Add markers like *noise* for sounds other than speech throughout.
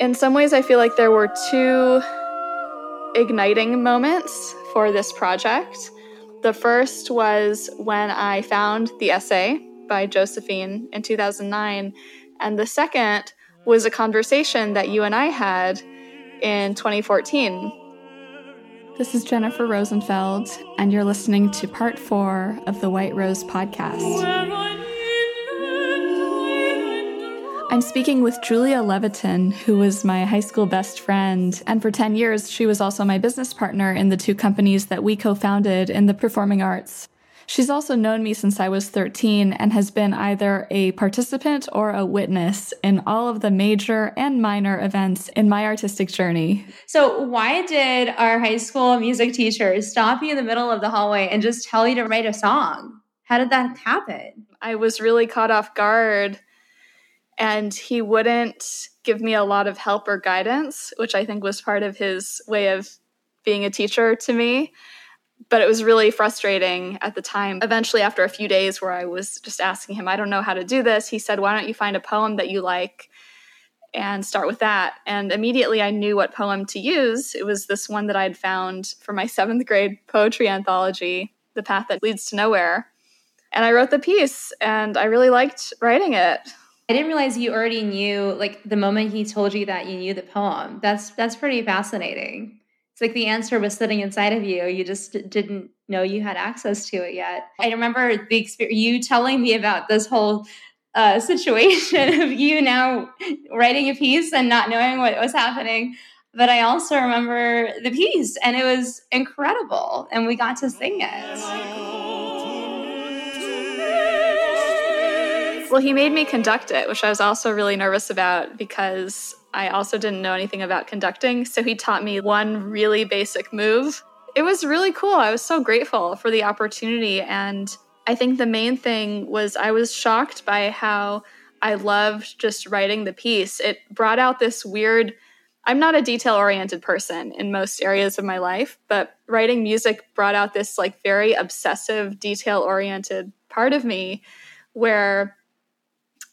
In some ways, I feel like there were two igniting moments for this project. The first was when I found the essay by Josephine in 2009, and the second was a conversation that you and I had in 2014. This is Jennifer Rosenfeld, and you're listening to part four of the White Rose podcast. I'm speaking with Julia Levitan, who was my high school best friend. And for 10 years, she was also my business partner in the two companies that we co founded in the performing arts. She's also known me since I was 13 and has been either a participant or a witness in all of the major and minor events in my artistic journey. So, why did our high school music teacher stop you in the middle of the hallway and just tell you to write a song? How did that happen? I was really caught off guard and he wouldn't give me a lot of help or guidance, which I think was part of his way of being a teacher to me. But it was really frustrating at the time. Eventually, after a few days where I was just asking him, I don't know how to do this, he said, Why don't you find a poem that you like and start with that? And immediately I knew what poem to use. It was this one that I'd found for my seventh grade poetry anthology, The Path That Leads to Nowhere. And I wrote the piece, and I really liked writing it. I didn't realize you already knew like the moment he told you that you knew the poem. That's that's pretty fascinating. It's like the answer was sitting inside of you. You just didn't know you had access to it yet. I remember the experience you telling me about this whole uh, *laughs* situation of you now writing a piece and not knowing what was happening. But I also remember the piece, and it was incredible, and we got to sing it. Well, he made me conduct it, which I was also really nervous about because I also didn't know anything about conducting. So he taught me one really basic move. It was really cool. I was so grateful for the opportunity. And I think the main thing was I was shocked by how I loved just writing the piece. It brought out this weird, I'm not a detail oriented person in most areas of my life, but writing music brought out this like very obsessive, detail oriented part of me where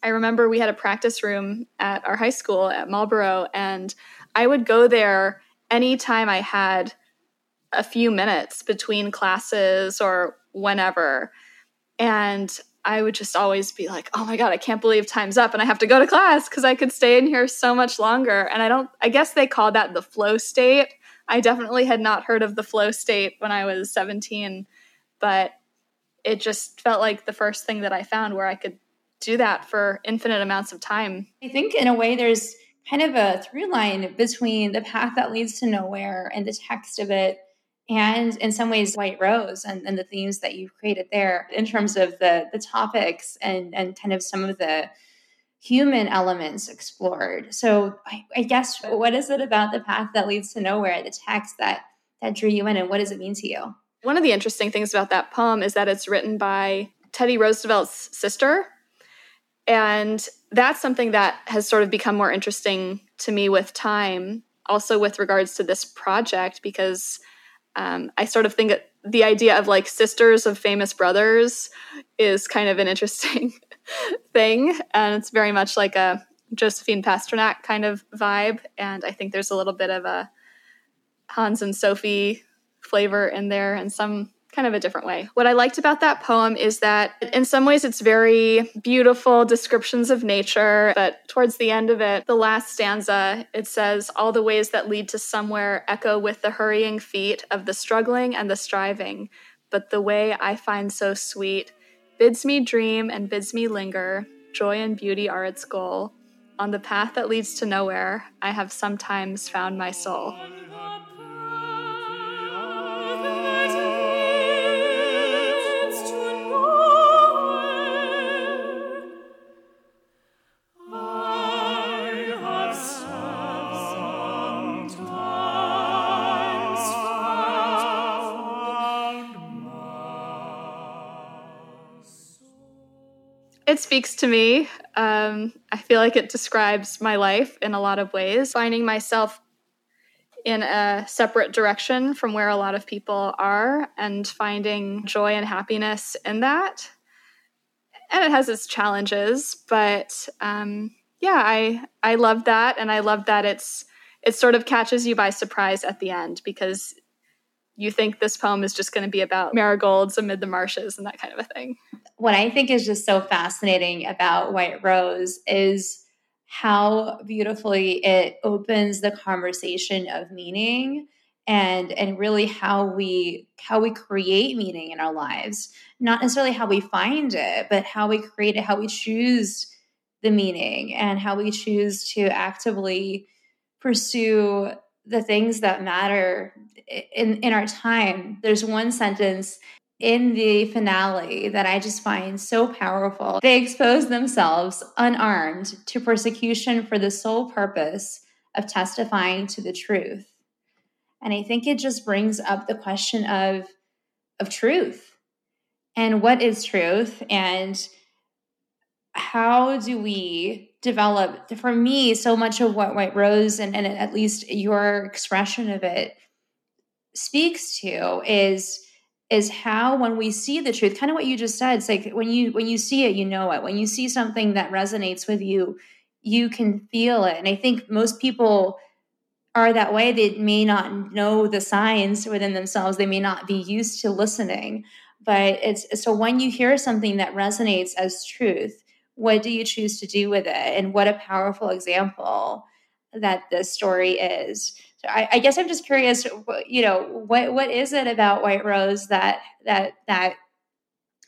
I remember we had a practice room at our high school at Marlboro, and I would go there anytime I had a few minutes between classes or whenever. And I would just always be like, oh my God, I can't believe time's up and I have to go to class because I could stay in here so much longer. And I don't, I guess they call that the flow state. I definitely had not heard of the flow state when I was 17, but it just felt like the first thing that I found where I could do that for infinite amounts of time. I think, in a way, there's kind of a through line between the path that leads to nowhere and the text of it and in some ways white rose and, and the themes that you've created there in terms of the the topics and and kind of some of the human elements explored so I, I guess what is it about the path that leads to nowhere the text that that drew you in and what does it mean to you one of the interesting things about that poem is that it's written by teddy roosevelt's sister and that's something that has sort of become more interesting to me with time, also with regards to this project, because um, I sort of think the idea of like sisters of famous brothers is kind of an interesting *laughs* thing. And it's very much like a Josephine Pasternak kind of vibe. And I think there's a little bit of a Hans and Sophie flavor in there and some kind of a different way. What I liked about that poem is that in some ways it's very beautiful descriptions of nature, but towards the end of it, the last stanza, it says, All the ways that lead to somewhere echo with the hurrying feet of the struggling and the striving, but the way I find so sweet bids me dream and bids me linger. Joy and beauty are its goal. On the path that leads to nowhere, I have sometimes found my soul. Speaks to me. Um, I feel like it describes my life in a lot of ways. Finding myself in a separate direction from where a lot of people are and finding joy and happiness in that. And it has its challenges, but um, yeah, I I love that, and I love that it's it sort of catches you by surprise at the end because you think this poem is just going to be about marigolds amid the marshes and that kind of a thing. What I think is just so fascinating about White Rose is how beautifully it opens the conversation of meaning and and really how we how we create meaning in our lives not necessarily how we find it but how we create it how we choose the meaning and how we choose to actively pursue the things that matter in in our time there's one sentence in the finale that I just find so powerful. They expose themselves unarmed to persecution for the sole purpose of testifying to the truth. And I think it just brings up the question of of truth. And what is truth and how do we develop for me so much of what white rose and, and at least your expression of it speaks to is is how when we see the truth kind of what you just said it's like when you when you see it you know it. When you see something that resonates with you you can feel it. And i think most people are that way. They may not know the signs within themselves. They may not be used to listening. But it's so when you hear something that resonates as truth what do you choose to do with it? And what a powerful example that this story is. So I, I, guess i'm just curious you know what what is it about white rose that that that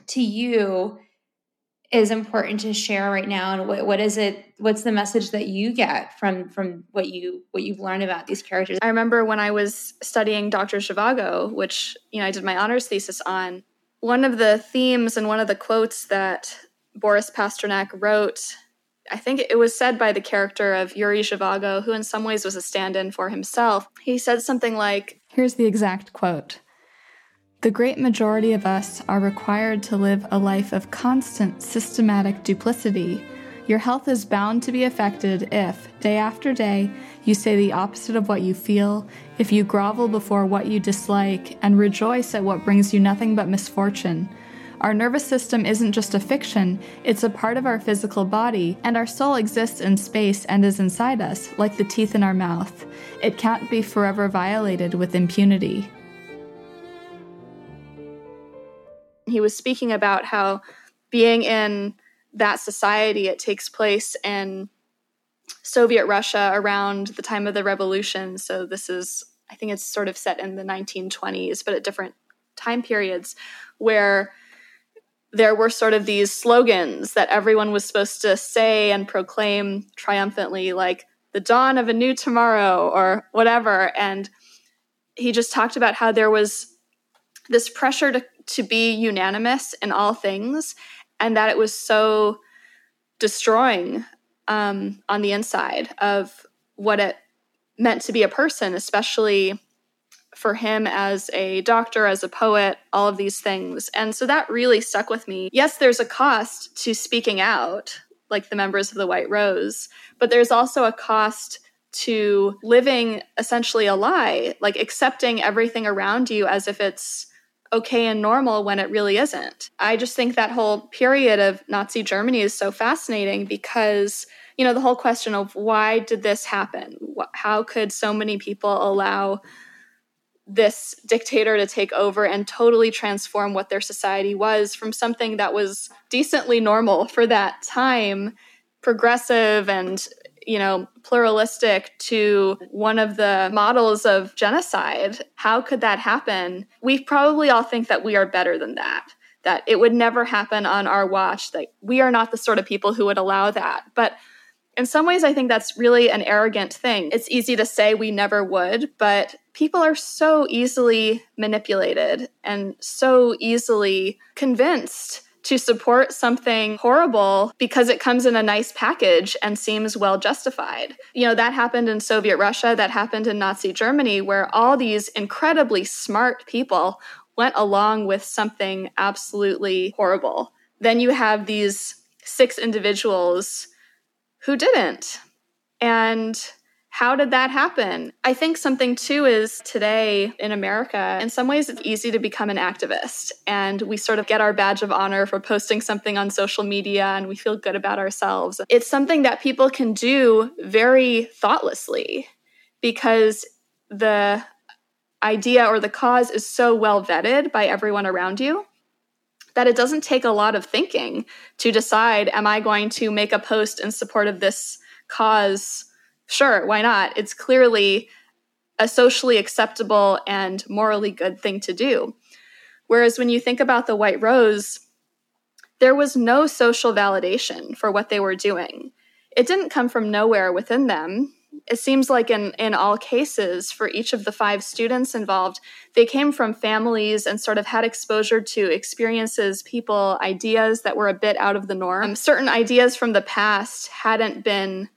to you is important to share right now? And what, what is it what's the message that you get from from what you what you've learned about these characters? I remember when i was studying dr zhivago which you know i did my honors thesis on one of the themes and one of the quotes that Boris Pasternak wrote, I think it was said by the character of Yuri Zhivago, who in some ways was a stand in for himself. He said something like Here's the exact quote The great majority of us are required to live a life of constant, systematic duplicity. Your health is bound to be affected if, day after day, you say the opposite of what you feel, if you grovel before what you dislike, and rejoice at what brings you nothing but misfortune. Our nervous system isn't just a fiction, it's a part of our physical body, and our soul exists in space and is inside us, like the teeth in our mouth. It can't be forever violated with impunity. He was speaking about how being in that society, it takes place in Soviet Russia around the time of the revolution. So this is, I think it's sort of set in the 1920s, but at different time periods where there were sort of these slogans that everyone was supposed to say and proclaim triumphantly, like the dawn of a new tomorrow or whatever. And he just talked about how there was this pressure to, to be unanimous in all things and that it was so destroying um, on the inside of what it meant to be a person, especially for him as a doctor, as a poet, all of these things. And so that really stuck with me. Yes, there's a cost to speaking out, like the members of the White Rose, but there's also a cost to living essentially a lie, like accepting everything around you as if it's okay and normal when it really isn't. I just think that whole period of Nazi Germany is so fascinating because you know the whole question of why did this happen how could so many people allow this dictator to take over and totally transform what their society was from something that was decently normal for that time, progressive and you know, pluralistic to one of the models of genocide. How could that happen? We probably all think that we are better than that, that it would never happen on our watch, that we are not the sort of people who would allow that. But in some ways, I think that's really an arrogant thing. It's easy to say we never would, but people are so easily manipulated and so easily convinced to support something horrible because it comes in a nice package and seems well justified. You know, that happened in Soviet Russia, that happened in Nazi Germany, where all these incredibly smart people went along with something absolutely horrible. Then you have these six individuals who didn't. And how did that happen? I think something too is today in America, in some ways, it's easy to become an activist. And we sort of get our badge of honor for posting something on social media and we feel good about ourselves. It's something that people can do very thoughtlessly because the idea or the cause is so well vetted by everyone around you that it doesn't take a lot of thinking to decide am I going to make a post in support of this cause? Sure, why not? It's clearly a socially acceptable and morally good thing to do. Whereas when you think about the White Rose, there was no social validation for what they were doing. It didn't come from nowhere within them. It seems like in, in all cases, for each of the five students involved, they came from families and sort of had exposure to experiences, people, ideas that were a bit out of the norm. Certain ideas from the past hadn't been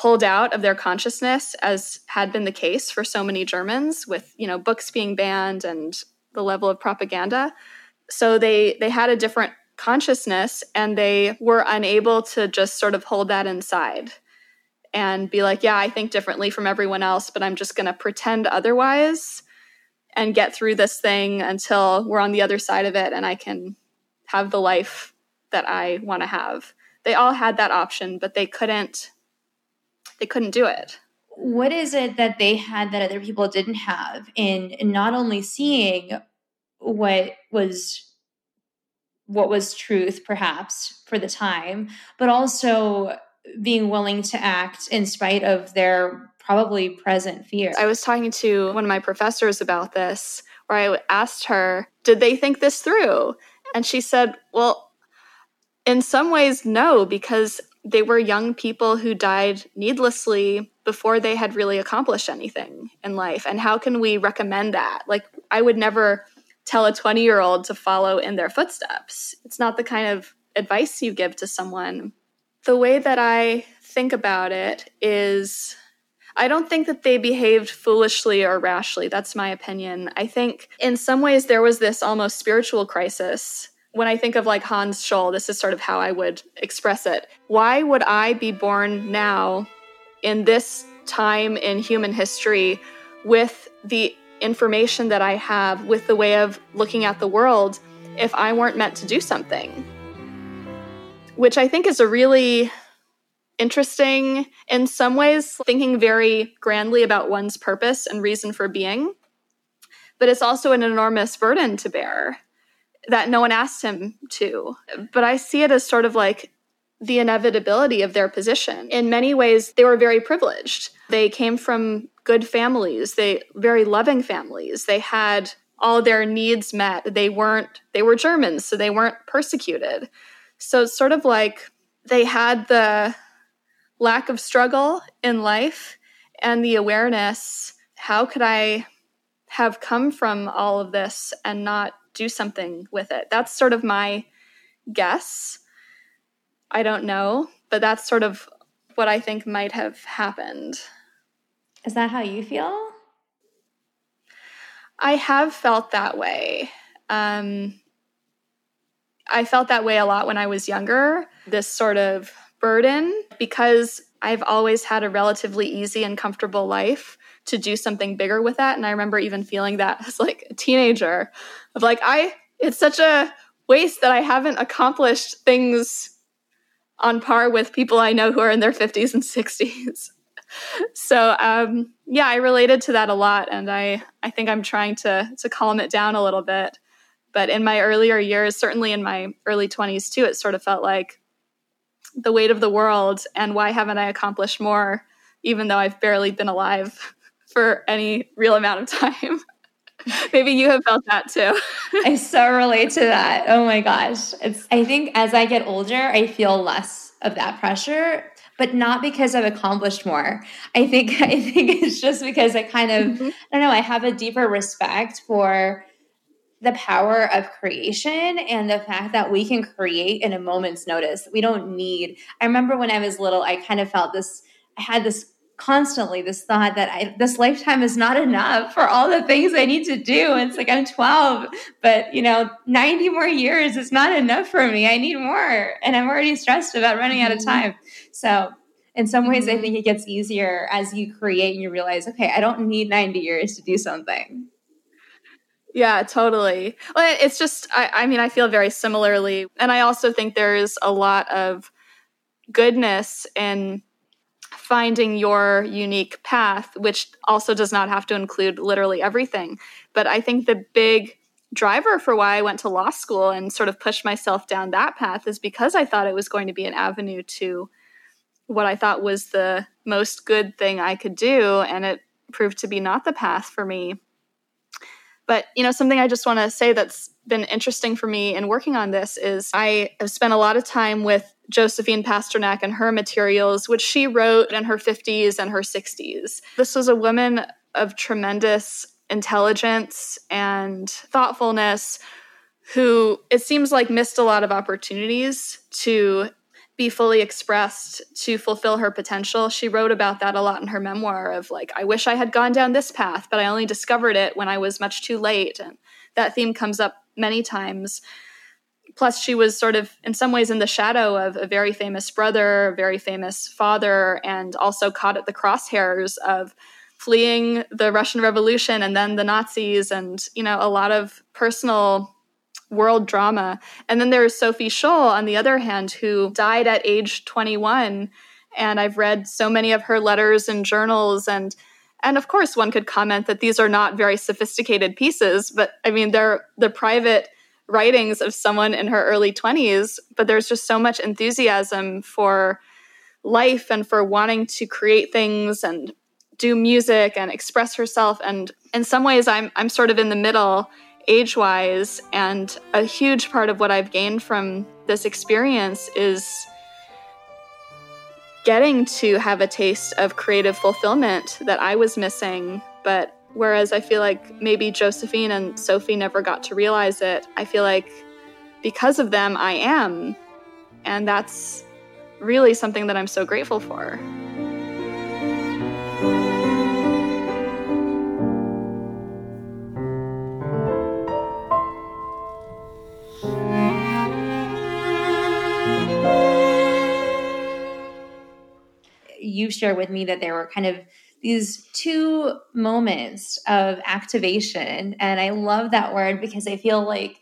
pulled out of their consciousness as had been the case for so many Germans with you know books being banned and the level of propaganda. So they they had a different consciousness and they were unable to just sort of hold that inside and be like yeah I think differently from everyone else but I'm just going to pretend otherwise and get through this thing until we're on the other side of it and I can have the life that I want to have. They all had that option but they couldn't they couldn't do it. What is it that they had that other people didn't have in, not only seeing what was what was truth perhaps for the time but also being willing to act in spite of their probably present fear? I was talking to one of my professors about this where i asked her did they think this through? And she said well in some ways no because they were young people who died needlessly before they had really accomplished anything in life. And how can we recommend that? Like, I would never tell a 20 year old to follow in their footsteps. It's not the kind of advice you give to someone. The way that I think about it is I don't think that they behaved foolishly or rashly. That's my opinion. I think in some ways there was this almost spiritual crisis when I think of like Hans Scholl, this is sort of how I would express it. Why would I be born now in this time in human history with the information that I have, with the way of looking at the world, if I weren't meant to do something? Which I think is a really interesting, in some ways, thinking very grandly about one's purpose and reason for being. But it's also an enormous burden to bear that no one asked him to. But I see it as sort of like the inevitability of their position. In many ways, they were very privileged. They came from good families, they very loving families. They had all their needs met. They weren't they were Germans, so they weren't persecuted. So it's sort of like they had the lack of struggle in life and the awareness how could I have come from all of this and not do something with it. That's sort of my guess. I don't know, but that's sort of what I think might have happened. Is that how you feel? I have felt that way. Um, I felt that way a lot when I was younger, this sort of burden, because I've always had a relatively easy and comfortable life to do something bigger with that. And I remember even feeling that as like a teenager of like, I, it's such a waste that I haven't accomplished things on par with people I know who are in their 50s and 60s. *laughs* so um, yeah, I related to that a lot, and I I think I'm trying to to calm it down a little bit. But in my earlier years, certainly in my early 20s too, it sort of felt like the weight of the world, and why haven't I accomplished more, even though I've barely been alive for any real amount of time. *laughs* Maybe you have felt that too. *laughs* I so relate to that. Oh my gosh. It's I think as I get older, I feel less of that pressure, but not because I've accomplished more. I think *laughs* I think it's just because I kind of mm-hmm. I don't know, I have a deeper respect for the power of creation and the fact that we can create in a moment's notice. We don't need I remember when I was little, I kind of felt this I had this constantly this thought that I, this lifetime is not enough for all the things I need to do. And it's like I'm 12, but you know, 90 more years is not enough for me. I need more, and I'm already stressed about running out of mm-hmm. time. So in some ways mm-hmm. i think it gets easier as you create and you realize okay i don't need 90 years to do something yeah totally well, it's just I, I mean i feel very similarly and i also think there's a lot of goodness in finding your unique path which also does not have to include literally everything but i think the big driver for why I went to law school and sort of pushed myself down that path is because I thought it was going to be an avenue to what I thought was the most good thing I could do. And it proved to be not the path for me. But, you know, something I just want to say that's been interesting for me in working on this is I have spent a lot of time with Josephine Pasternak and her materials, which she wrote in her 50s and her 60s. This was a woman of tremendous intelligence and thoughtfulness who it seems like missed a lot of opportunities to be fully expressed to fulfill her potential. She wrote about that a lot in her memoir of like, I wish I had gone down this path, but I only discovered it when I was much too late. And that theme comes up many times. Plus, she was sort of, in some ways, in the shadow of a very famous brother, a very famous father, and also caught at the crosshairs of fleeing the Russian Revolution and then the Nazis, and you know a lot of personal world drama. And then there's Sophie Scholl, on the other hand, who died at age 21. And I've read so many of her letters and journals and and of course one could comment that these are not very sophisticated pieces, but I mean they're the private writings of someone in her early 20s, but there's just so much enthusiasm for life and for wanting to create things and do music and express herself. And in some ways I'm I'm sort of in the middle age-wise. And a huge part of what I've gained from this experience is getting to have a taste of creative fulfillment that I was missing but whereas I feel like maybe Josephine and Sophie never got to realize it I feel like because of them I am and that's really something that I'm so grateful for. you shared with me that there were kind of these two moments of activation. And I love that word because I feel like,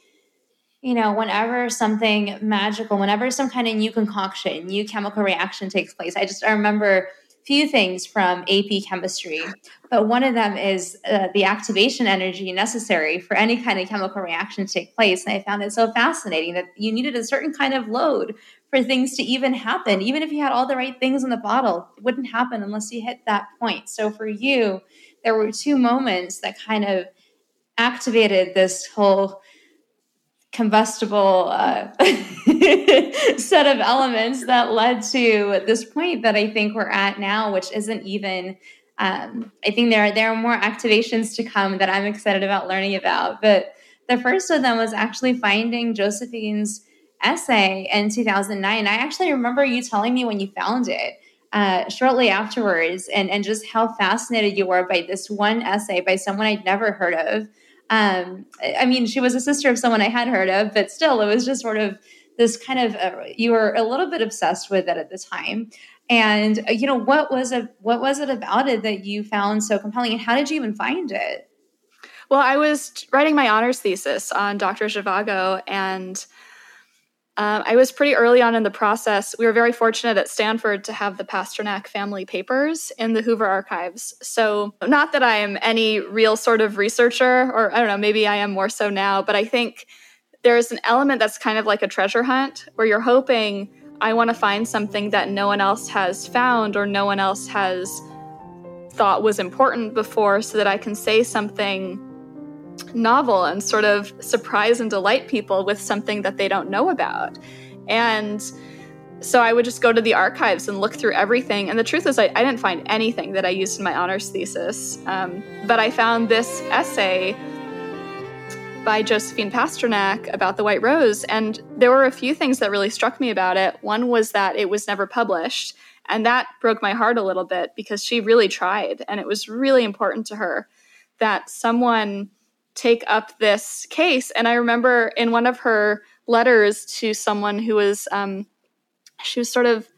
you know, whenever something magical, whenever some kind of new concoction, new chemical reaction takes place, I just I remember few things from AP chemistry, but one of them is uh, the activation energy necessary for any kind of chemical reaction to take place. And I found it so fascinating that you needed a certain kind of load for things to even happen. Even if you had all the right things in the bottle, it wouldn't happen unless you hit that point. So for you, there were two moments that kind of activated this whole combustible uh, *laughs* set of elements that led to this point that I think we're at now, which isn't even. Um, I think there are there are more activations to come that I'm excited about learning about. But the first of them was actually finding Josephine's essay in 2009. I actually remember you telling me when you found it. Uh, shortly afterwards, and, and just how fascinated you were by this one essay by someone I'd never heard of um, I mean, she was a sister of someone I had heard of, but still, it was just sort of this kind of uh, you were a little bit obsessed with it at the time. And uh, you know, what was it? What was it about it that you found so compelling, and how did you even find it? Well, I was writing my honors thesis on Dr. Zhivago, and um, I was pretty early on in the process. We were very fortunate at Stanford to have the Pasternak family papers in the Hoover archives. So, not that I am any real sort of researcher, or I don't know, maybe I am more so now, but I think there's an element that's kind of like a treasure hunt where you're hoping I want to find something that no one else has found or no one else has thought was important before so that I can say something novel and sort of surprise and delight people with something that they don't know about. And so I would just go to the archives and look through everything. And the truth is, I, I didn't find anything that I used in my honors thesis. Um, but I found this essay by Josephine Pasternak about the White Rose. And there were a few things that really struck me about it. One was that it was never published. And that broke my heart a little bit because she really tried. And it was really important to her that someone take up this case. And I remember in one of her letters to someone who was, um, she was sort of,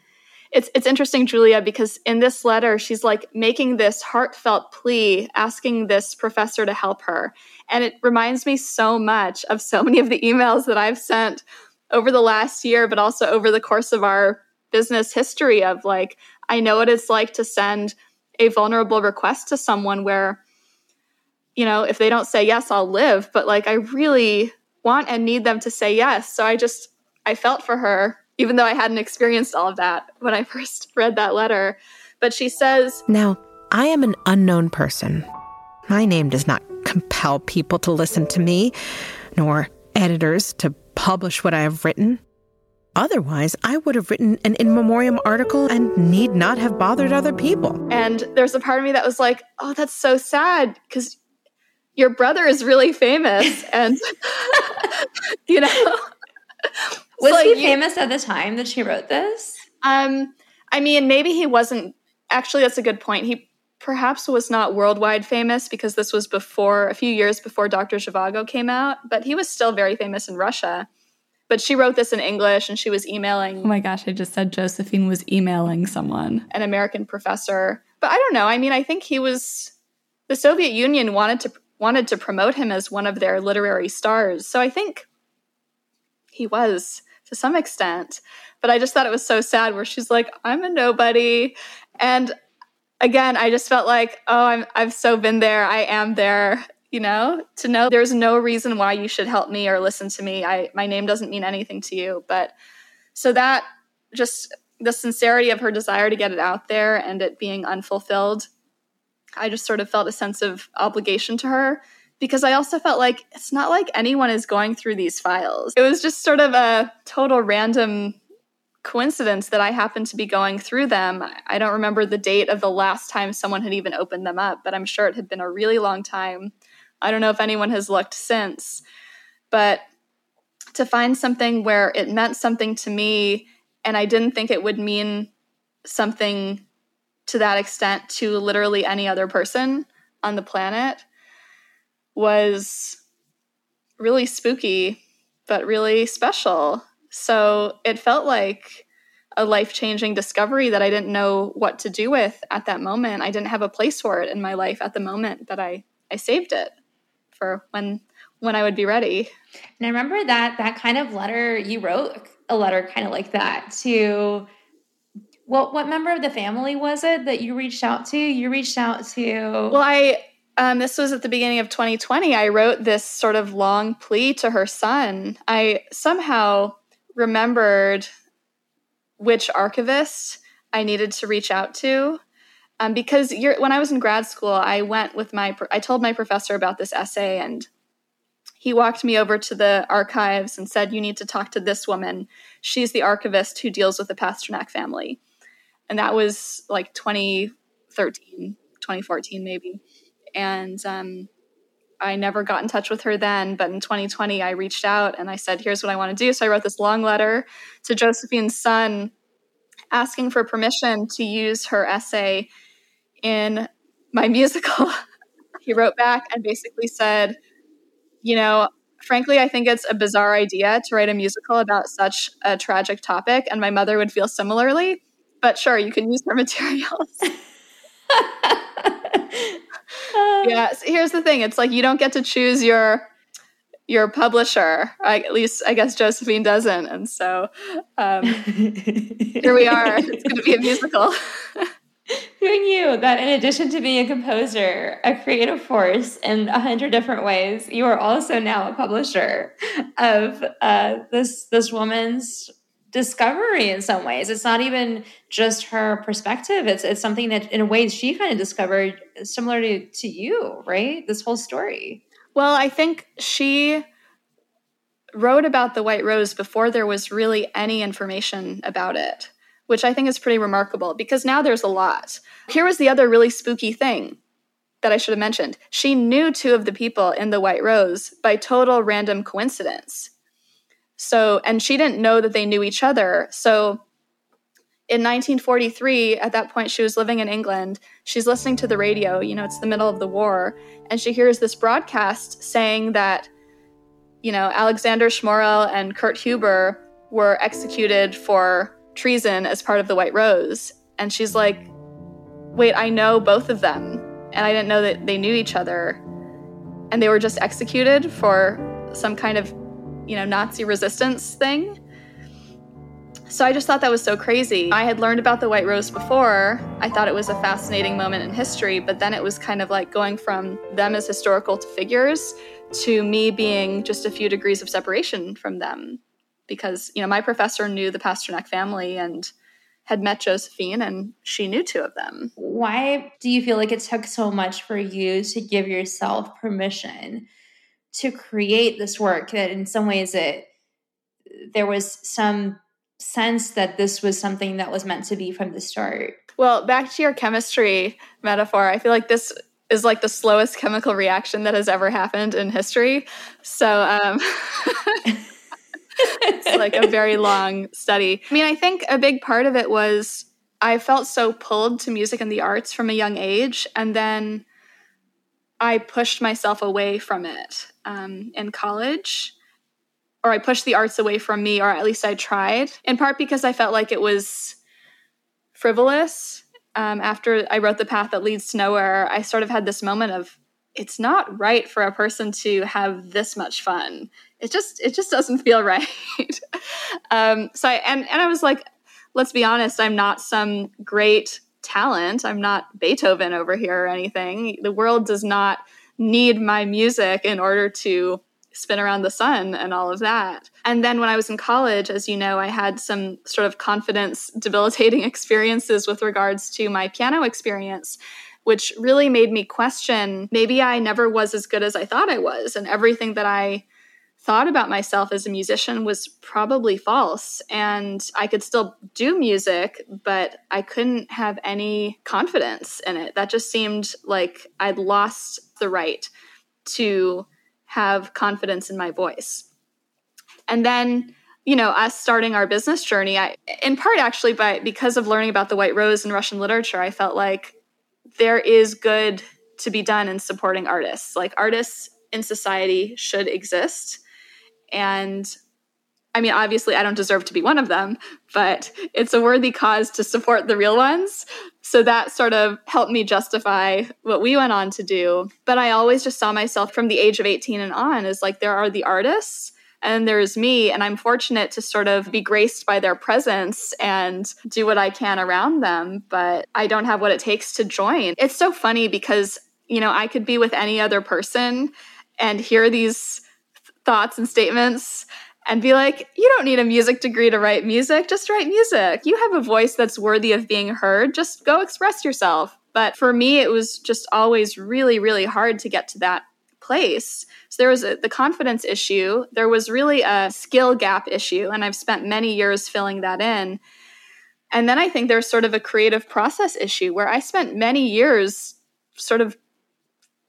it's it's interesting, Julia, because in this letter, she's like making this heartfelt plea, asking this professor to help her. And it reminds me so much of so many of the emails that I've sent over the last year, but also over the course of our business history of like, I know what it's like to send a vulnerable request to someone where, you know, if they don't say yes, I'll live. But like, I really want and need them to say yes. So I just, I felt for her even though I hadn't experienced all of that when I *laughs* first read that letter. But she says Now, I am an unknown person. My name does not compel people to listen to me, nor editors to publish what I have written. Otherwise, I would have written an in memoriam article and need not have bothered other people. And there's a part of me that was like, oh, that's so sad because your brother is really famous. *laughs* and, you know, was like, he famous at the time that she wrote this? Um, I mean, maybe he wasn't. Actually, that's a good point. He perhaps was not worldwide famous because this was before a few years before Dr. Zhivago came out, but he was still very famous in Russia. But she wrote this in English and she was emailing. Oh my gosh, I just said Josephine was emailing someone. An American professor. But I don't know. I mean, I think he was the Soviet Union wanted to wanted to promote him as one of their literary stars. So I think he was to some extent. But I just thought it was so sad where she's like, I'm a nobody. And again, I just felt like, oh, I'm I've so been there. I am there, you know, to know there's no reason why you should help me or listen to me. I my name doesn't mean anything to you. But so that just the sincerity of her desire to get it out there and it being unfulfilled, I just sort of felt a sense of obligation to her because I also felt like it's not like anyone is going through these files. It was just sort of a total random coincidence that I happened to be going through them. I don't remember the date of the last time someone had even opened them up, but I'm sure it had been a really long time. I don't know if anyone has looked since, but to find something where it meant something to me and I didn't think it would mean something to that extent to literally any other person on the planet was really spooky, but really special. So it felt like a life changing discovery that I didn't know what to do with at that moment. I didn't have a place for it in my life at the moment, but I, I saved it for when when I would be ready. And I remember that that kind of letter you wrote a letter kind of like that to what what member of the family was it that you reached out to? You reached out to Well, I um, this was at the beginning of 2020. I wrote this sort of long plea to her son. I somehow remembered which archivist I needed to reach out to. Um, because when I was in grad school, I went with my, I told my professor about this essay, and he walked me over to the archives and said, You need to talk to this woman. She's the archivist who deals with the Pasternak family. And that was like 2013, 2014, maybe and um, I never got in touch with her then. But in 2020, I reached out and I said, "Here's what I want to do." So I wrote this long letter to Josephine's son, asking for permission to use her essay in my *laughs* musical. he wrote back and basically said, "You know." Frankly, I think it's a bizarre idea to write a musical about such a tragic topic, and my mother would feel similarly. But sure, you can use her *laughs* materials. yeah. So here's the thing. It's like you don't get to choose your your publisher. at least I guess Josephine doesn't. And so um, here we are. *laughs* It's going to be a musical. Who knew that in addition to being a composer, a creative force in a hundred different ways, you are also now a publisher of uh, this this woman's discovery in some ways. It's not even just her perspective. It's it's something that in a way she kind of discovered similar to, to you, right? This whole story. Well, I think she wrote about the white rose before there was really any information about it, which I think is pretty remarkable because now there's a lot. Here was the other really spooky thing that I should have mentioned. She knew two of the people in the white rose by total random coincidence. So, and she didn't know that they knew each other. So, in 1943, at that point, she was living in England. She's listening to the radio, you know, it's the middle of the war, and she hears this broadcast saying that, you know, Alexander Schmorell and Kurt Huber were executed for treason as part of the White Rose. And she's like, wait, I know both of them. And I didn't know that they knew each other. And they were just executed for some kind of, you know, Nazi resistance thing. So I just thought that was so crazy. I had learned about the White Rose before. I thought it was a fascinating moment in history, but then it was kind of like going from them as historical figures to me being just a few degrees of separation from them. Because, you know, my professor knew the Pasternak family and had met Josephine and she knew two of them. Why do you feel like it took so much for you to give yourself permission to create this work that in some ways it there was some sense that this was something that was meant to be from the start. Well, back to your chemistry metaphor, I feel like this is like the slowest chemical reaction that has ever happened in history. So, um, *laughs* it's like a very long study. I mean, I think a big part of it was I felt so pulled to music and the arts from a young age. And then I pushed myself away from it um, in college or I pushed the arts away from me, or at least I tried, in part because I felt like it was frivolous. Um, after I wrote The Path That Leads to Nowhere, I sort of had this moment of, it's not right for a person to have this much fun. It just it just doesn't *laughs* feel right. *laughs* um, so I, and and I was like, let's be honest, I'm not some great talent. I'm not Beethoven over here or anything. The world does not need my music in order to spin around the sun and all of that. And then when I was in college, as you know, I had some sort of confidence debilitating *laughs* experiences with regards to my piano experience, which really made me question maybe I never was as good as I thought I was. And everything that I thought about myself as a musician was probably false. And I could still do music, but I couldn't have any confidence in it. That just seemed like I'd lost the right to have confidence in my voice. And then, you know, us starting our business journey, I in part actually by because of learning about the White Rose and Russian literature, I felt like there is good to be done in supporting artists. Like artists in society should exist. And I mean, obviously, I don't deserve to be one of them, but it's a worthy cause to support the real ones. So that sort of helped me justify what we went on to do. But I always just saw myself from the age of 18 and on as like there are the artists and there's me. And I'm fortunate to sort of be graced by their presence and do what I can around them. But I don't have what it takes to join. It's so funny because, you know, I could be with any other person and hear these thoughts and statements and be like, you don't need a music degree to write music, just write music. You have a voice that's worthy of being heard, just go express yourself. But for me, it was just always really, really hard to get to that place. So there was a, the confidence issue, there was really a skill gap issue, and I've spent many years filling that in. And then I think there's sort of a creative process issue where I spent many years sort of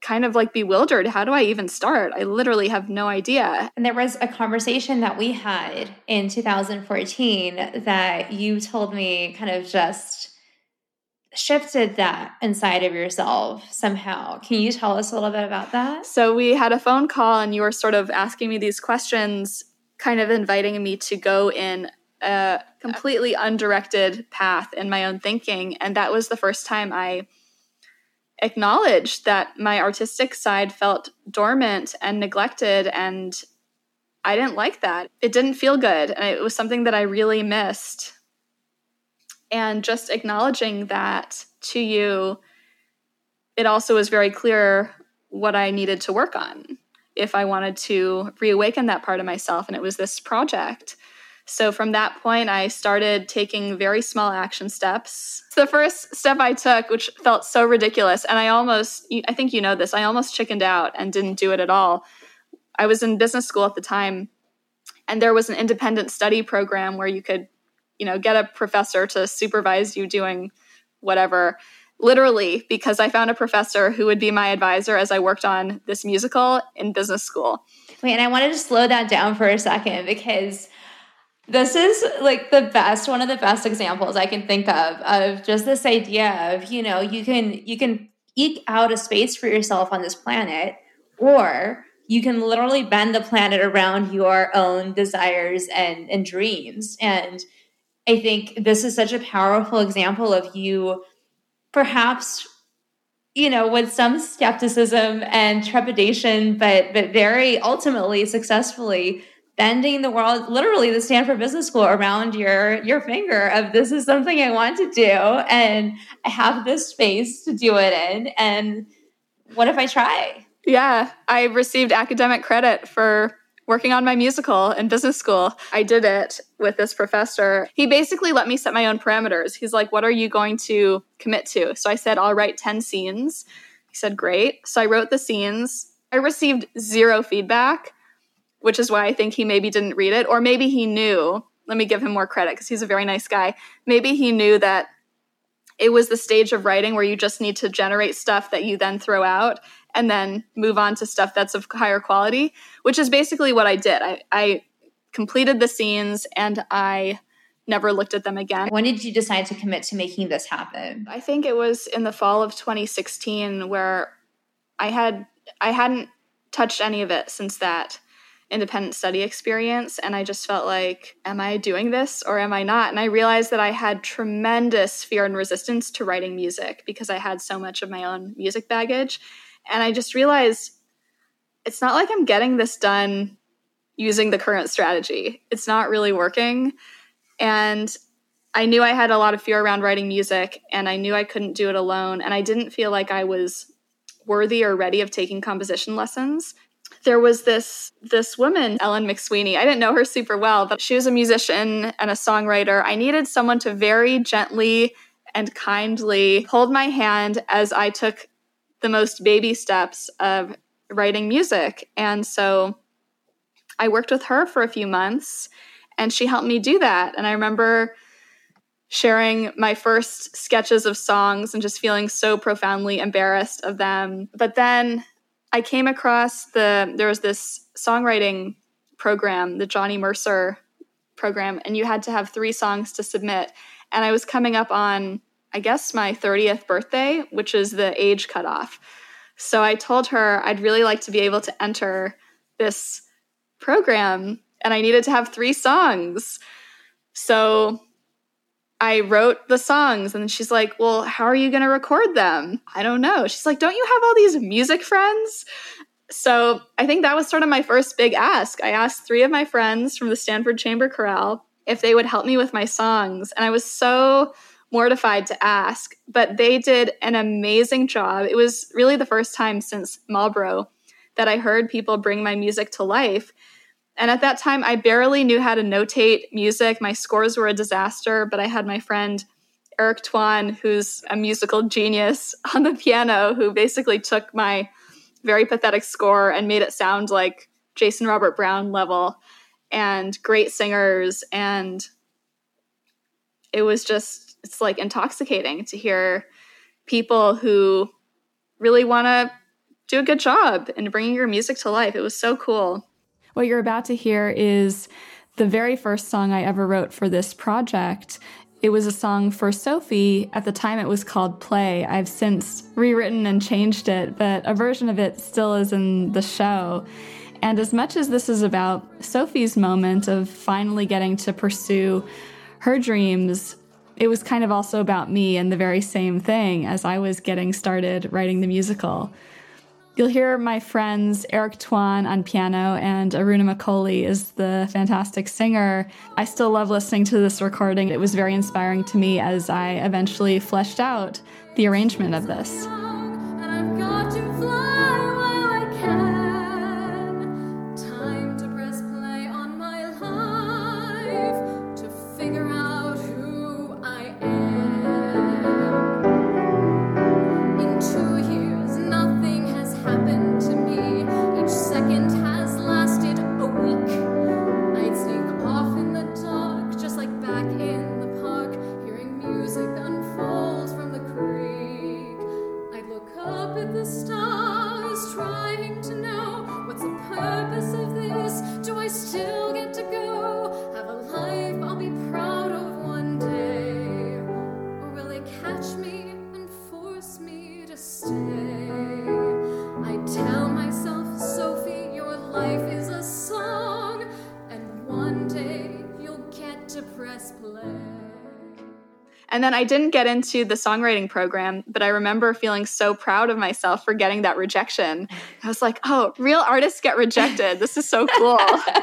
kind of like bewildered. How do I even start? I literally have no idea. And there was a conversation that we had in 2014 that you told me kind of just shifted that inside of yourself somehow. Can you tell us a little bit about that? So we had a phone call and you were sort of asking me these questions, kind of inviting me to go in a completely undirected path in my own thinking. And that was the first time I acknowledged that my artistic side felt dormant and neglected and I didn't like that. It didn't feel good and it was something that I really missed. And just acknowledging that to you it also was very clear what I needed to work on if I wanted to reawaken that part of myself and it was this project. So from that point, I started taking very small action steps. The first step I took, which felt so ridiculous, and I almost, I think you know this, I almost chickened out and didn't do it at all. I was in business school at the time, and there was an independent study program where you could, you know, get a professor to supervise you doing whatever literally because I found a professor who would be my advisor as I worked on this musical in business school. Wait, and I wanted to slow that down for a second because this is like the best, one of the best examples I can think of of just this idea of, you know, you can you can eke out a space for yourself on this planet, or you can literally bend the planet around your own desires and, and dreams. And I think this is such a powerful example of you perhaps you know with some skepticism and trepidation but but very ultimately successfully bending the world literally the stanford business school around your your finger of this is something i want to do and i have this space to do it in and what if i try yeah i received academic credit for working on my musical in business school. I did it with this professor. He basically let me set my own parameters. He's like, What are you going to commit to? So I said, I'll write 10 scenes. He said, Great. So I wrote the scenes. I received zero feedback, which is why I think he maybe didn't read it, or maybe he knew. Let me give him more credit because he's a very nice guy. Maybe he knew that it was the stage of writing where you just need to generate stuff that you then throw out and then move on to stuff that's of higher quality, which is basically what I did. I, I completed the scenes and I never looked at them again. When did you decide to commit to making this happen? I think it was in the fall of 2016 where I had I hadn't touched any of it since that independent study experience and I just felt like am I doing this or am I not? And I realized that I had tremendous fear and resistance to writing music because I had so much of my own music baggage and I just realized it's not like I'm getting this done using the current strategy. It's not really working. And I knew I had a lot of fear around writing music and I knew I couldn't do it alone. And I didn't feel like I was worthy or ready of taking composition lessons. There was this this woman, Ellen McSweeney. I didn't know her super well, but she was a musician and a songwriter. I needed someone to very gently and kindly hold my hand as I took the most baby steps of writing music. And so I worked with her for a few months and she helped me do that. And I remember sharing my first sketches of songs and just feeling so profoundly embarrassed of them. But then I came across the there was this songwriting program, the Johnny Mercer program, and you had to have three songs to submit. And I was coming up on I guess, my 30th birthday, which is the age cutoff. So I told her I'd really like to be able to enter this program and I needed to have three songs. So I wrote the songs and she's like, Well, how are you going to record them? I don't know. She's like, Don't you have all these music friends? So I think that was sort of my first big ask. I asked three of my friends from the Stanford Chamber Chorale if they would help me with my songs. And I was so mortified to ask, but they did an amazing job. It was really the first time since Marlboro that I heard people bring my music to life. And at that time, I barely knew how to notate music. My scores were a disaster, but I had my friend Eric Tuan, who's a musical genius *laughs* on the piano, who basically took my very pathetic score and made it sound like Jason Robert Brown level and great singers. And it was just it's like intoxicating to hear people who really want to do a good job in bringing your music to life. It was so cool. What you're about to hear is the very first song I ever wrote for this project. It was a song for Sophie. At the time, it was called Play. I've since rewritten and changed it, but a version of it still is in the show. And as much as this is about Sophie's moment of finally getting to pursue her dreams, it was kind of also about me and the very same thing as I was getting started writing the musical. You'll hear my friends Eric Tuan on piano and Arunima Kohli is the fantastic singer. I still love listening to this recording. It was very inspiring to me as I eventually fleshed out the arrangement of this. And I didn't get into the songwriting program, but I remember feeling so proud of myself for getting that rejection. I was like, oh, real artists get rejected. This is so cool.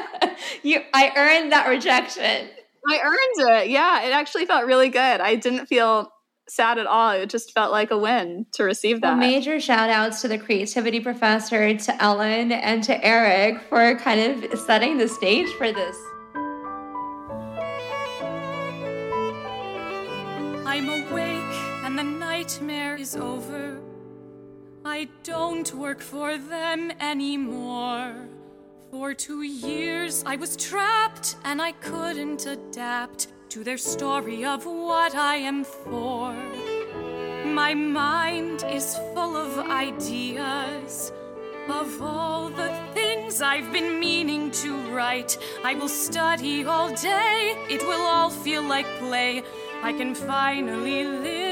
*laughs* you I earned that rejection. I earned it. Yeah, it actually felt really good. I didn't feel sad at all. It just felt like a win to receive that. Well, major shout outs to the creativity professor, to Ellen, and to Eric for kind of setting the stage for this. Nightmare is over. I don't work for them anymore. For two years I was trapped and I couldn't adapt to their story of what I am for. My mind is full of ideas of all the things I've been meaning to write. I will study all day, it will all feel like play. I can finally live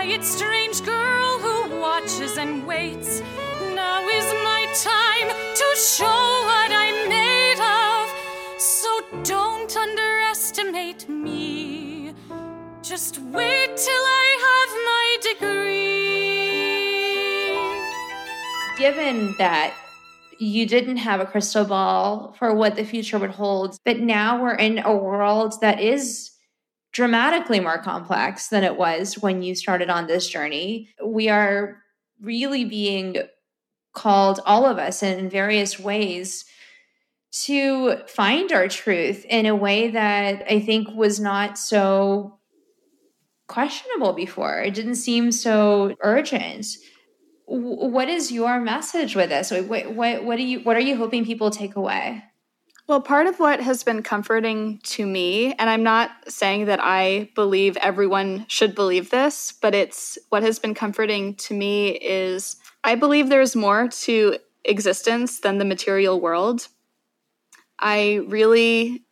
quiet, strange girl who watches and waits. Now is my time to show what I'm made of. So don't underestimate me. Just wait till I have my degree. Given that you didn't have a crystal ball for what the future would hold, but now we're in a world that is dramatically more complex than it was when you started on this journey. We are really being called, all of us, in various ways to find our truth in a way that I think was not so questionable before. It didn't seem so urgent. What is your message with this? What, what, what, do you, what are you hoping people take away? Well, part of what has been comforting to me, and I'm not saying that I believe everyone should believe this, but it's what has been comforting to me is I believe there's more to existence than the material world. I really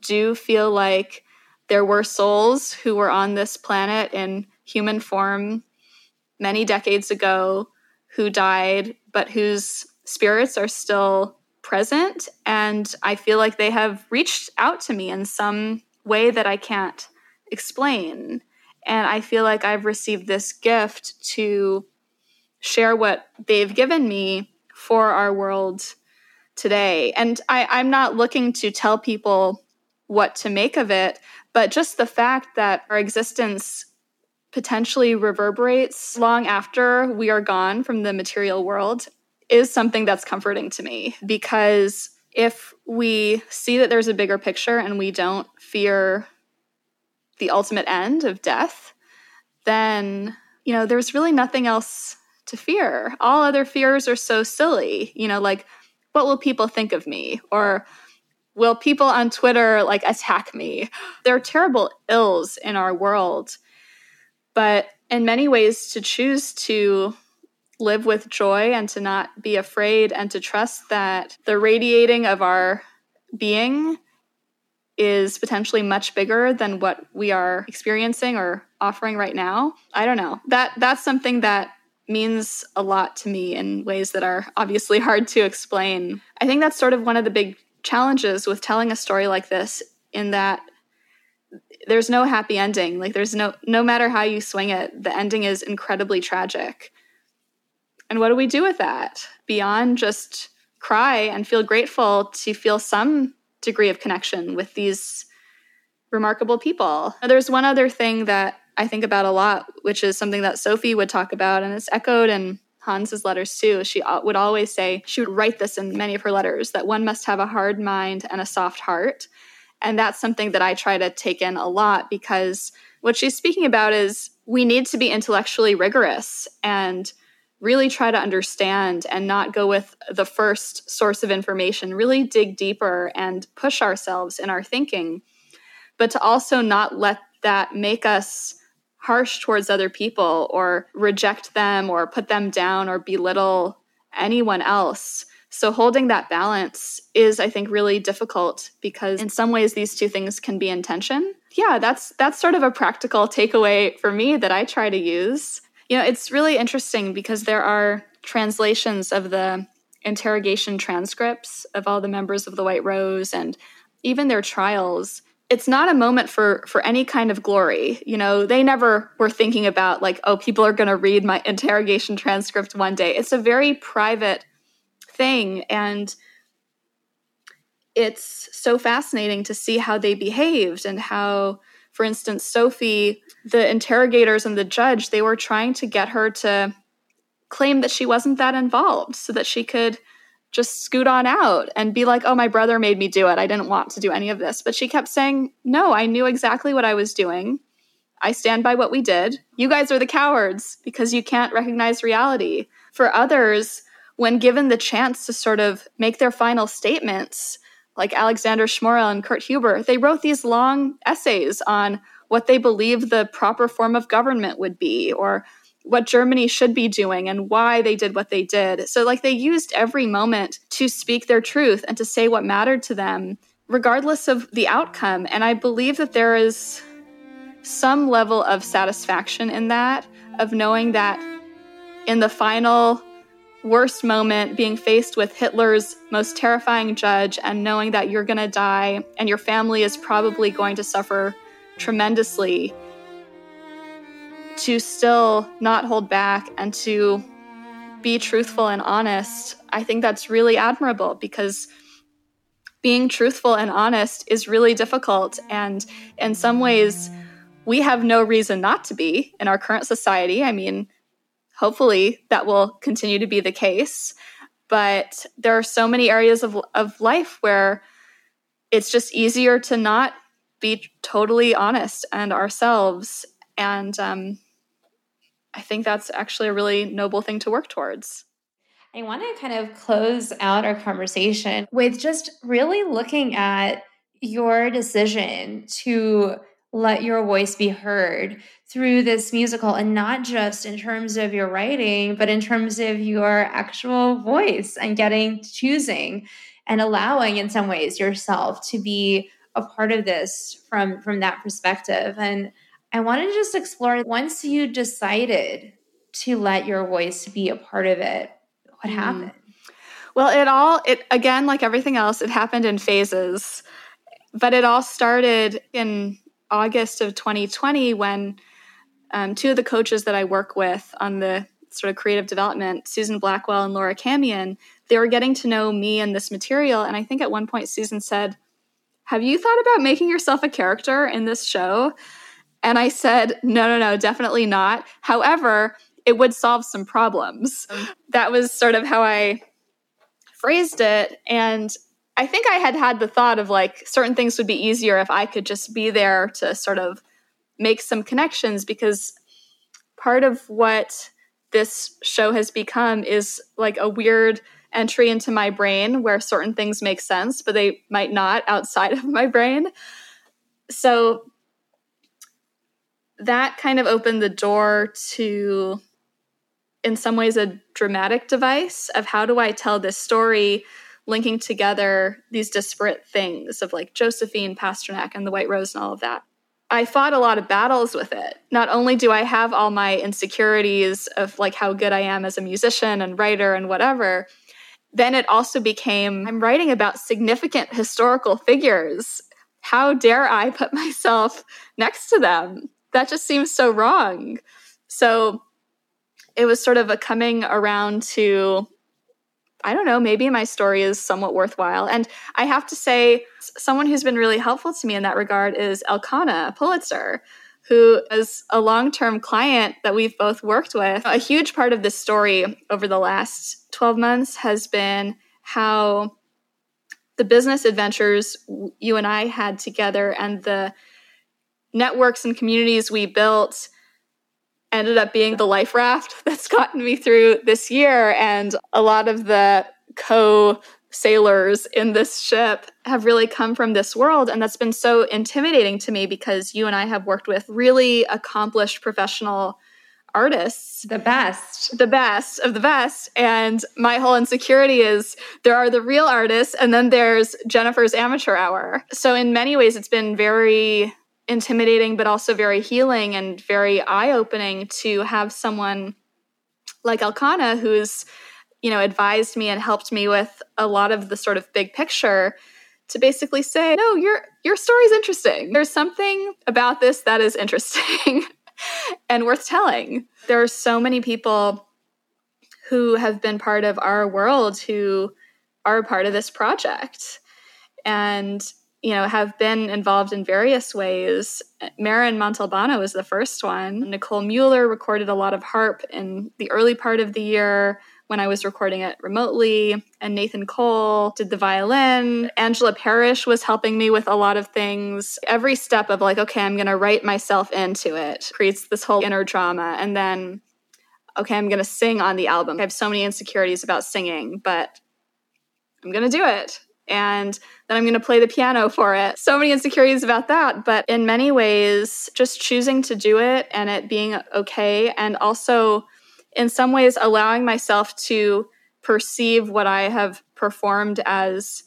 do feel like there were souls who were on this planet in human form many decades ago who died, but whose spirits are still present. And I feel like they have reached out to me in some way that I can't explain. And I feel like I've received this gift to share what they've given me for our world today. And I, am not looking to tell people what to make of it, but just the fact that our existence potentially reverberates long after we are gone from the material world is something that's comforting to me because if we see that there's a bigger picture and we don't fear the ultimate end of death, then, you know, there's really nothing else to fear. All other fears are so silly, you know, like, what will people think of me? Or will people on Twitter like attack me? There are terrible ills in our world. But in many ways, to choose to live with joy and to not be afraid and to trust that the radiating of our being is potentially much bigger than what we are experiencing or offering right now. I don't know. That that's something that means a lot to me in ways that are obviously *laughs* hard to explain. I think that's sort of one of the big challenges with telling a story like this in that there's no happy ending. Like there's no no matter how you swing it, the ending is incredibly tragic. And what do we do with that beyond just cry and feel grateful to feel some degree of connection with these remarkable people? There's one other thing that I think about a lot, which is something that Sophie would talk about, and it's echoed in Hans's letters too. She would always say, she would write this in many of her letters, that one must have a hard mind and a soft heart. And that's something that I try to take in a lot because what she's speaking about is we need to be intellectually rigorous and really try to understand and not go with the first source of information, really dig deeper and push ourselves in our thinking, but to also not let that make us harsh towards other people or reject them or put them down or belittle anyone else. So holding that balance is I think really difficult because in some ways these two things can be in tension. Yeah, that's that's sort of a practical takeaway for me that I try to use You know, it's really interesting because there are translations of the interrogation transcripts of all the members of the White Rose and even their trials. It's not a moment for for any kind of glory. You know they never were thinking about like oh people are going to read my interrogation transcript one day. It's a very private thing and it's so fascinating to see how they behaved and how for instance sophie the interrogators and the judge they were trying to get her to claim that she wasn't that involved so that she could just scoot on out and be like, oh, my brother made me do it. I didn't want to do any of this. But she kept saying, no, I knew exactly what I was doing. I stand by what we did. You guys are the cowards because you can't recognize reality. For others, when given the chance to sort of make their final statements, like Alexander Schmorell and Kurt Huber, they wrote these long essays on what they believe the proper form of government would be, or what Germany should be doing and why they did what they did. So, like, they used every moment to speak their truth and to say what mattered to them, regardless of the outcome. And I believe that there is some level of satisfaction in that, of knowing that in the final worst moment, being faced with Hitler's most terrifying judge and knowing that you're going to die and your family is probably going to suffer tremendously to still not hold back and to be truthful and honest, I think that's really admirable because being truthful and honest is really difficult. And in some ways, we have no reason not to be in our current society. I mean, hopefully that will continue to be the case. But there are so many areas of, of life where it's just easier to not be totally honest and ourselves. And um, I think that's actually a really noble thing to work towards. I want to kind of close out our conversation with just really looking at your decision to let your voice be heard through this musical and not just in terms of your writing but in terms of your actual voice and getting choosing and allowing in some ways yourself to be a part of this from from that perspective and I wanted to just explore once you decided to let your voice be a part of it, what mm. happened? Well, it all, it again, like everything else, it happened in phases. But it all started in August of 2020 when um, two of the coaches that I work with on the sort of creative development, Susan Blackwell and Laura Camion, they were getting to know me and this material. And I think at one point, Susan said, Have you thought about making yourself a character in this show? And I said, no, no, no, definitely not. However, it would solve some problems. That was sort of how I phrased it. And I think I had had the thought of like certain things would be easier if I could just be there to sort of make some connections because part of what this show has become is like a weird entry into my brain where certain things make sense, but they might not outside *laughs* of my brain. So that kind of opened the door to in some ways a dramatic device of how do I tell this story linking together these disparate things of like Josephine, Pasternak, and the White Rose and all of that. I fought a lot of battles with it. Not only do I have all my insecurities of like how good I am as a musician and writer and whatever, then it also became I'm writing about significant historical figures. How dare I put *laughs* myself next to them? that just seems so wrong. So it was sort of a coming around to I don't know, maybe my story is somewhat worthwhile. And I have to say, someone who's been really helpful to me in that regard is Elkanah Pulitzer, who is a long term client that we've both worked with. A huge part of this story over the last 12 months has been how the business adventures you and I had together and the networks and communities we built ended up being the life raft *laughs* that's gotten me through this year. And a lot of the co sailors in this ship have really come from this world. And that's been so intimidating to me because you and I have worked with really accomplished professional artists. The best. The best of the best. And my whole insecurity is there are the real artists, and then there's Jennifer's amateur hour. So, in many ways, it's been very intimidating, but also very healing and very eye opening to have someone like Elkanah who's, you know, advised me and helped me with a lot of the sort of big picture to basically say, no, your your story's interesting. There's something about this that is interesting *laughs* and worth telling. There are so many people who have been part of our world who are part of this project and you know have been involved in various ways. Maren montalbano was the first one. Nicole mueller recorded a lot of harp in the early part of the year when i was recording it remotely and nathan cole did the violin. Angela parrish was helping me with a lot of things. Every step of like okay i'm going to write myself into it creates this whole inner drama and then okay i'm going to sing on the album. I have so many insecurities about singing but i'm going to do it and then I'm going to play the piano for it. So many insecurities about that. But in many ways, just choosing to do it and it being okay. And also, in some ways, allowing myself to perceive what I have performed as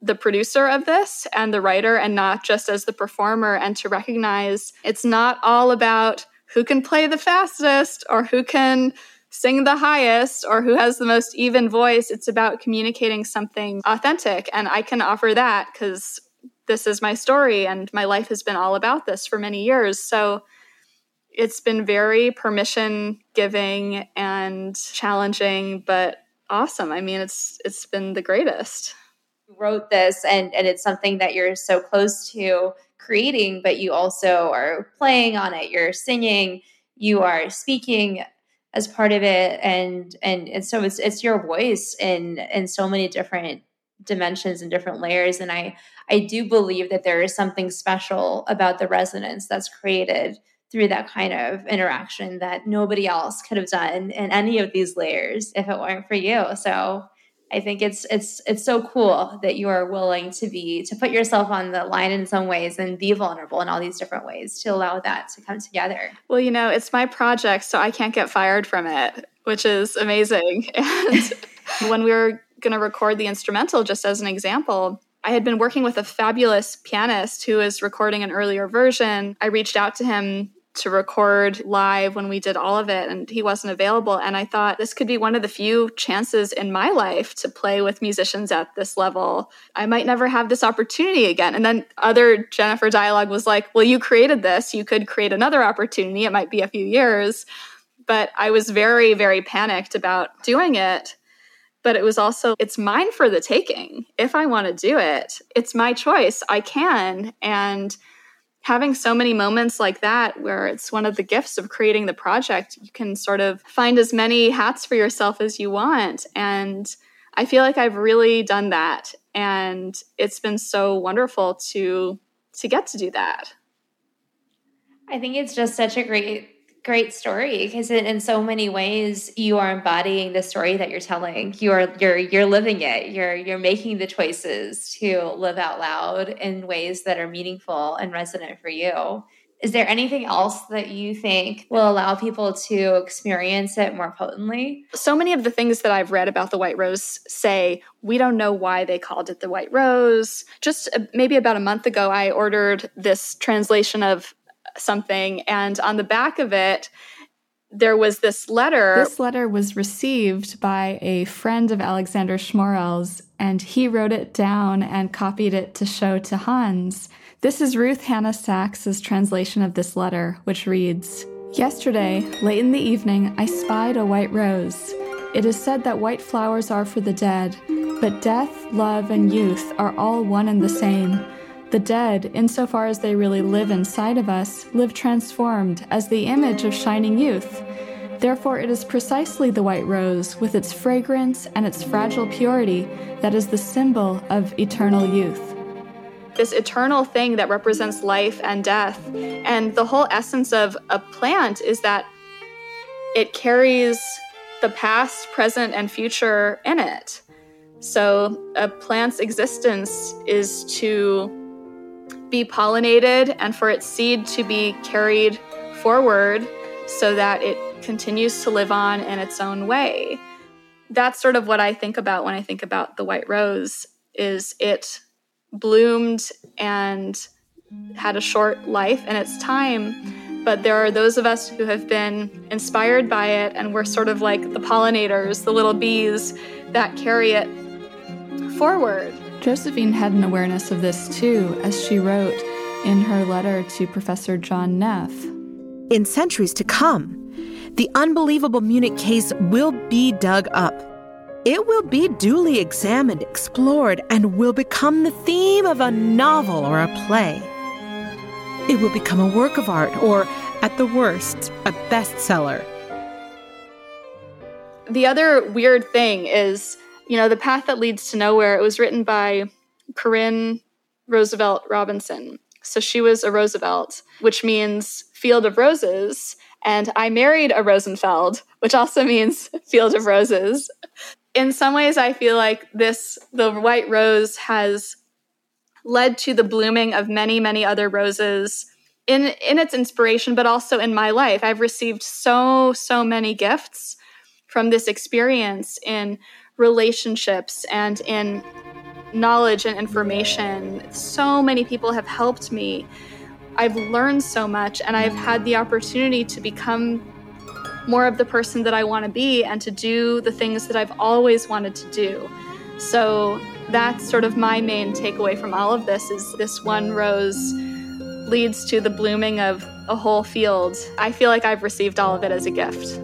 the producer of this and the writer and not just as the performer and to recognize it's not all about who can play the fastest or who can sing the highest or who has the most even voice. It's about communicating something authentic. And I can offer that because this is my story and my life has been all about this for many years. So it's been very permission giving and challenging, but awesome. I mean, it's it's been the greatest. You wrote this and and it's something that you're so close to creating, but you also are playing on it, you're singing, you are speaking as part of it and and and so it's it's your voice in in so many different dimensions and different layers and i i do believe that there is something special about the resonance that's created through that kind of interaction that nobody else could have done in any of these layers if it weren't for you. So I think it's it's it's so cool that you are willing to be to put yourself on the line in some ways and be vulnerable in all these different ways to allow that to come together. Well, you know, it's my project, so I can't get fired from it, which is amazing. *laughs* And when we were going to record the instrumental, just as an example, I had been working with a fabulous pianist who was recording an earlier version. I reached out to him to record live when we did all of it and he wasn't available. And i thought this could be one of the few chances in my life to play with musicians at this level. I might never have this opportunity again. And then other jennifer dialogue was like well you created this. You could create another opportunity. It might be a few years. But i was very very panicked about doing it. But it was also it's mine for the taking. If i want to do it it's my choice. I can. And having so many moments like that where it's one of the gifts of creating the project you can sort of find as many hats for yourself as you want. And i feel like i've really done that. And it's been so wonderful to to get to do that. I think it's just such a great great story because in, so many ways you are embodying the story that you're telling you're you're you're living it you're you're making the choices to live out loud in ways that are meaningful and resonant for you is there anything else that you think will allow people to experience it more potently? So many of the things that I've read about the White Rose say, we don't know why they called it the White Rose. Just uh, maybe about a month ago, I ordered this translation of something. And on the back of it, there was this letter. This letter was received by a friend of Alexander Schmorell's, and he wrote it down and copied it to show to Hans. This is Ruth Hanna Sachs's translation of this letter, which reads Yesterday, late in the evening, I spied a white rose. It is said that white flowers are for the dead, but death, love, and youth are all one and the same. The dead, insofar as they really live inside of us, live transformed as the image of shining youth. Therefore, it is precisely the white rose, with its fragrance and its fragile purity, that is the symbol of eternal youth. This eternal thing that represents life and death. And the whole essence of a plant is that it carries the past, present, and future in it. So, a plant's existence is to be pollinated and for its seed to be carried forward so that it continues to live on in its own way. That's sort of what I think about when I think about the white rose is it bloomed and had a short life in its time. But there are those of us who have been inspired by it, and we're sort of like the pollinators, the little bees that carry it forward. Josephine had an awareness of this too, as she wrote in her letter to Professor John Neff. In centuries to come, the unbelievable Munich case will be dug up. It will be duly examined, explored, and will become the theme of a novel or a play. It will become a work of art, or, at the worst, a bestseller. The other weird thing is, you know, The Path That Leads to Nowhere, it was written by Corinne Roosevelt Robinson. So she was a Roosevelt, which means field of roses. And I married a Rosenfeld, which also *laughs* means field of roses. In some ways, I feel like this, the white rose has led to the blooming of many, many other roses in, in its inspiration, but also in my life. I've received so, so many gifts from this experience in relationships and in knowledge and information. So many people have helped me. I've learned so much, and I've had the opportunity to become more of the person that I want to be and to do the things that I've always wanted to do. So that's sort of my main takeaway from all of this is this one rose leads to the blooming of a whole field. I feel like I've received all of it as a gift.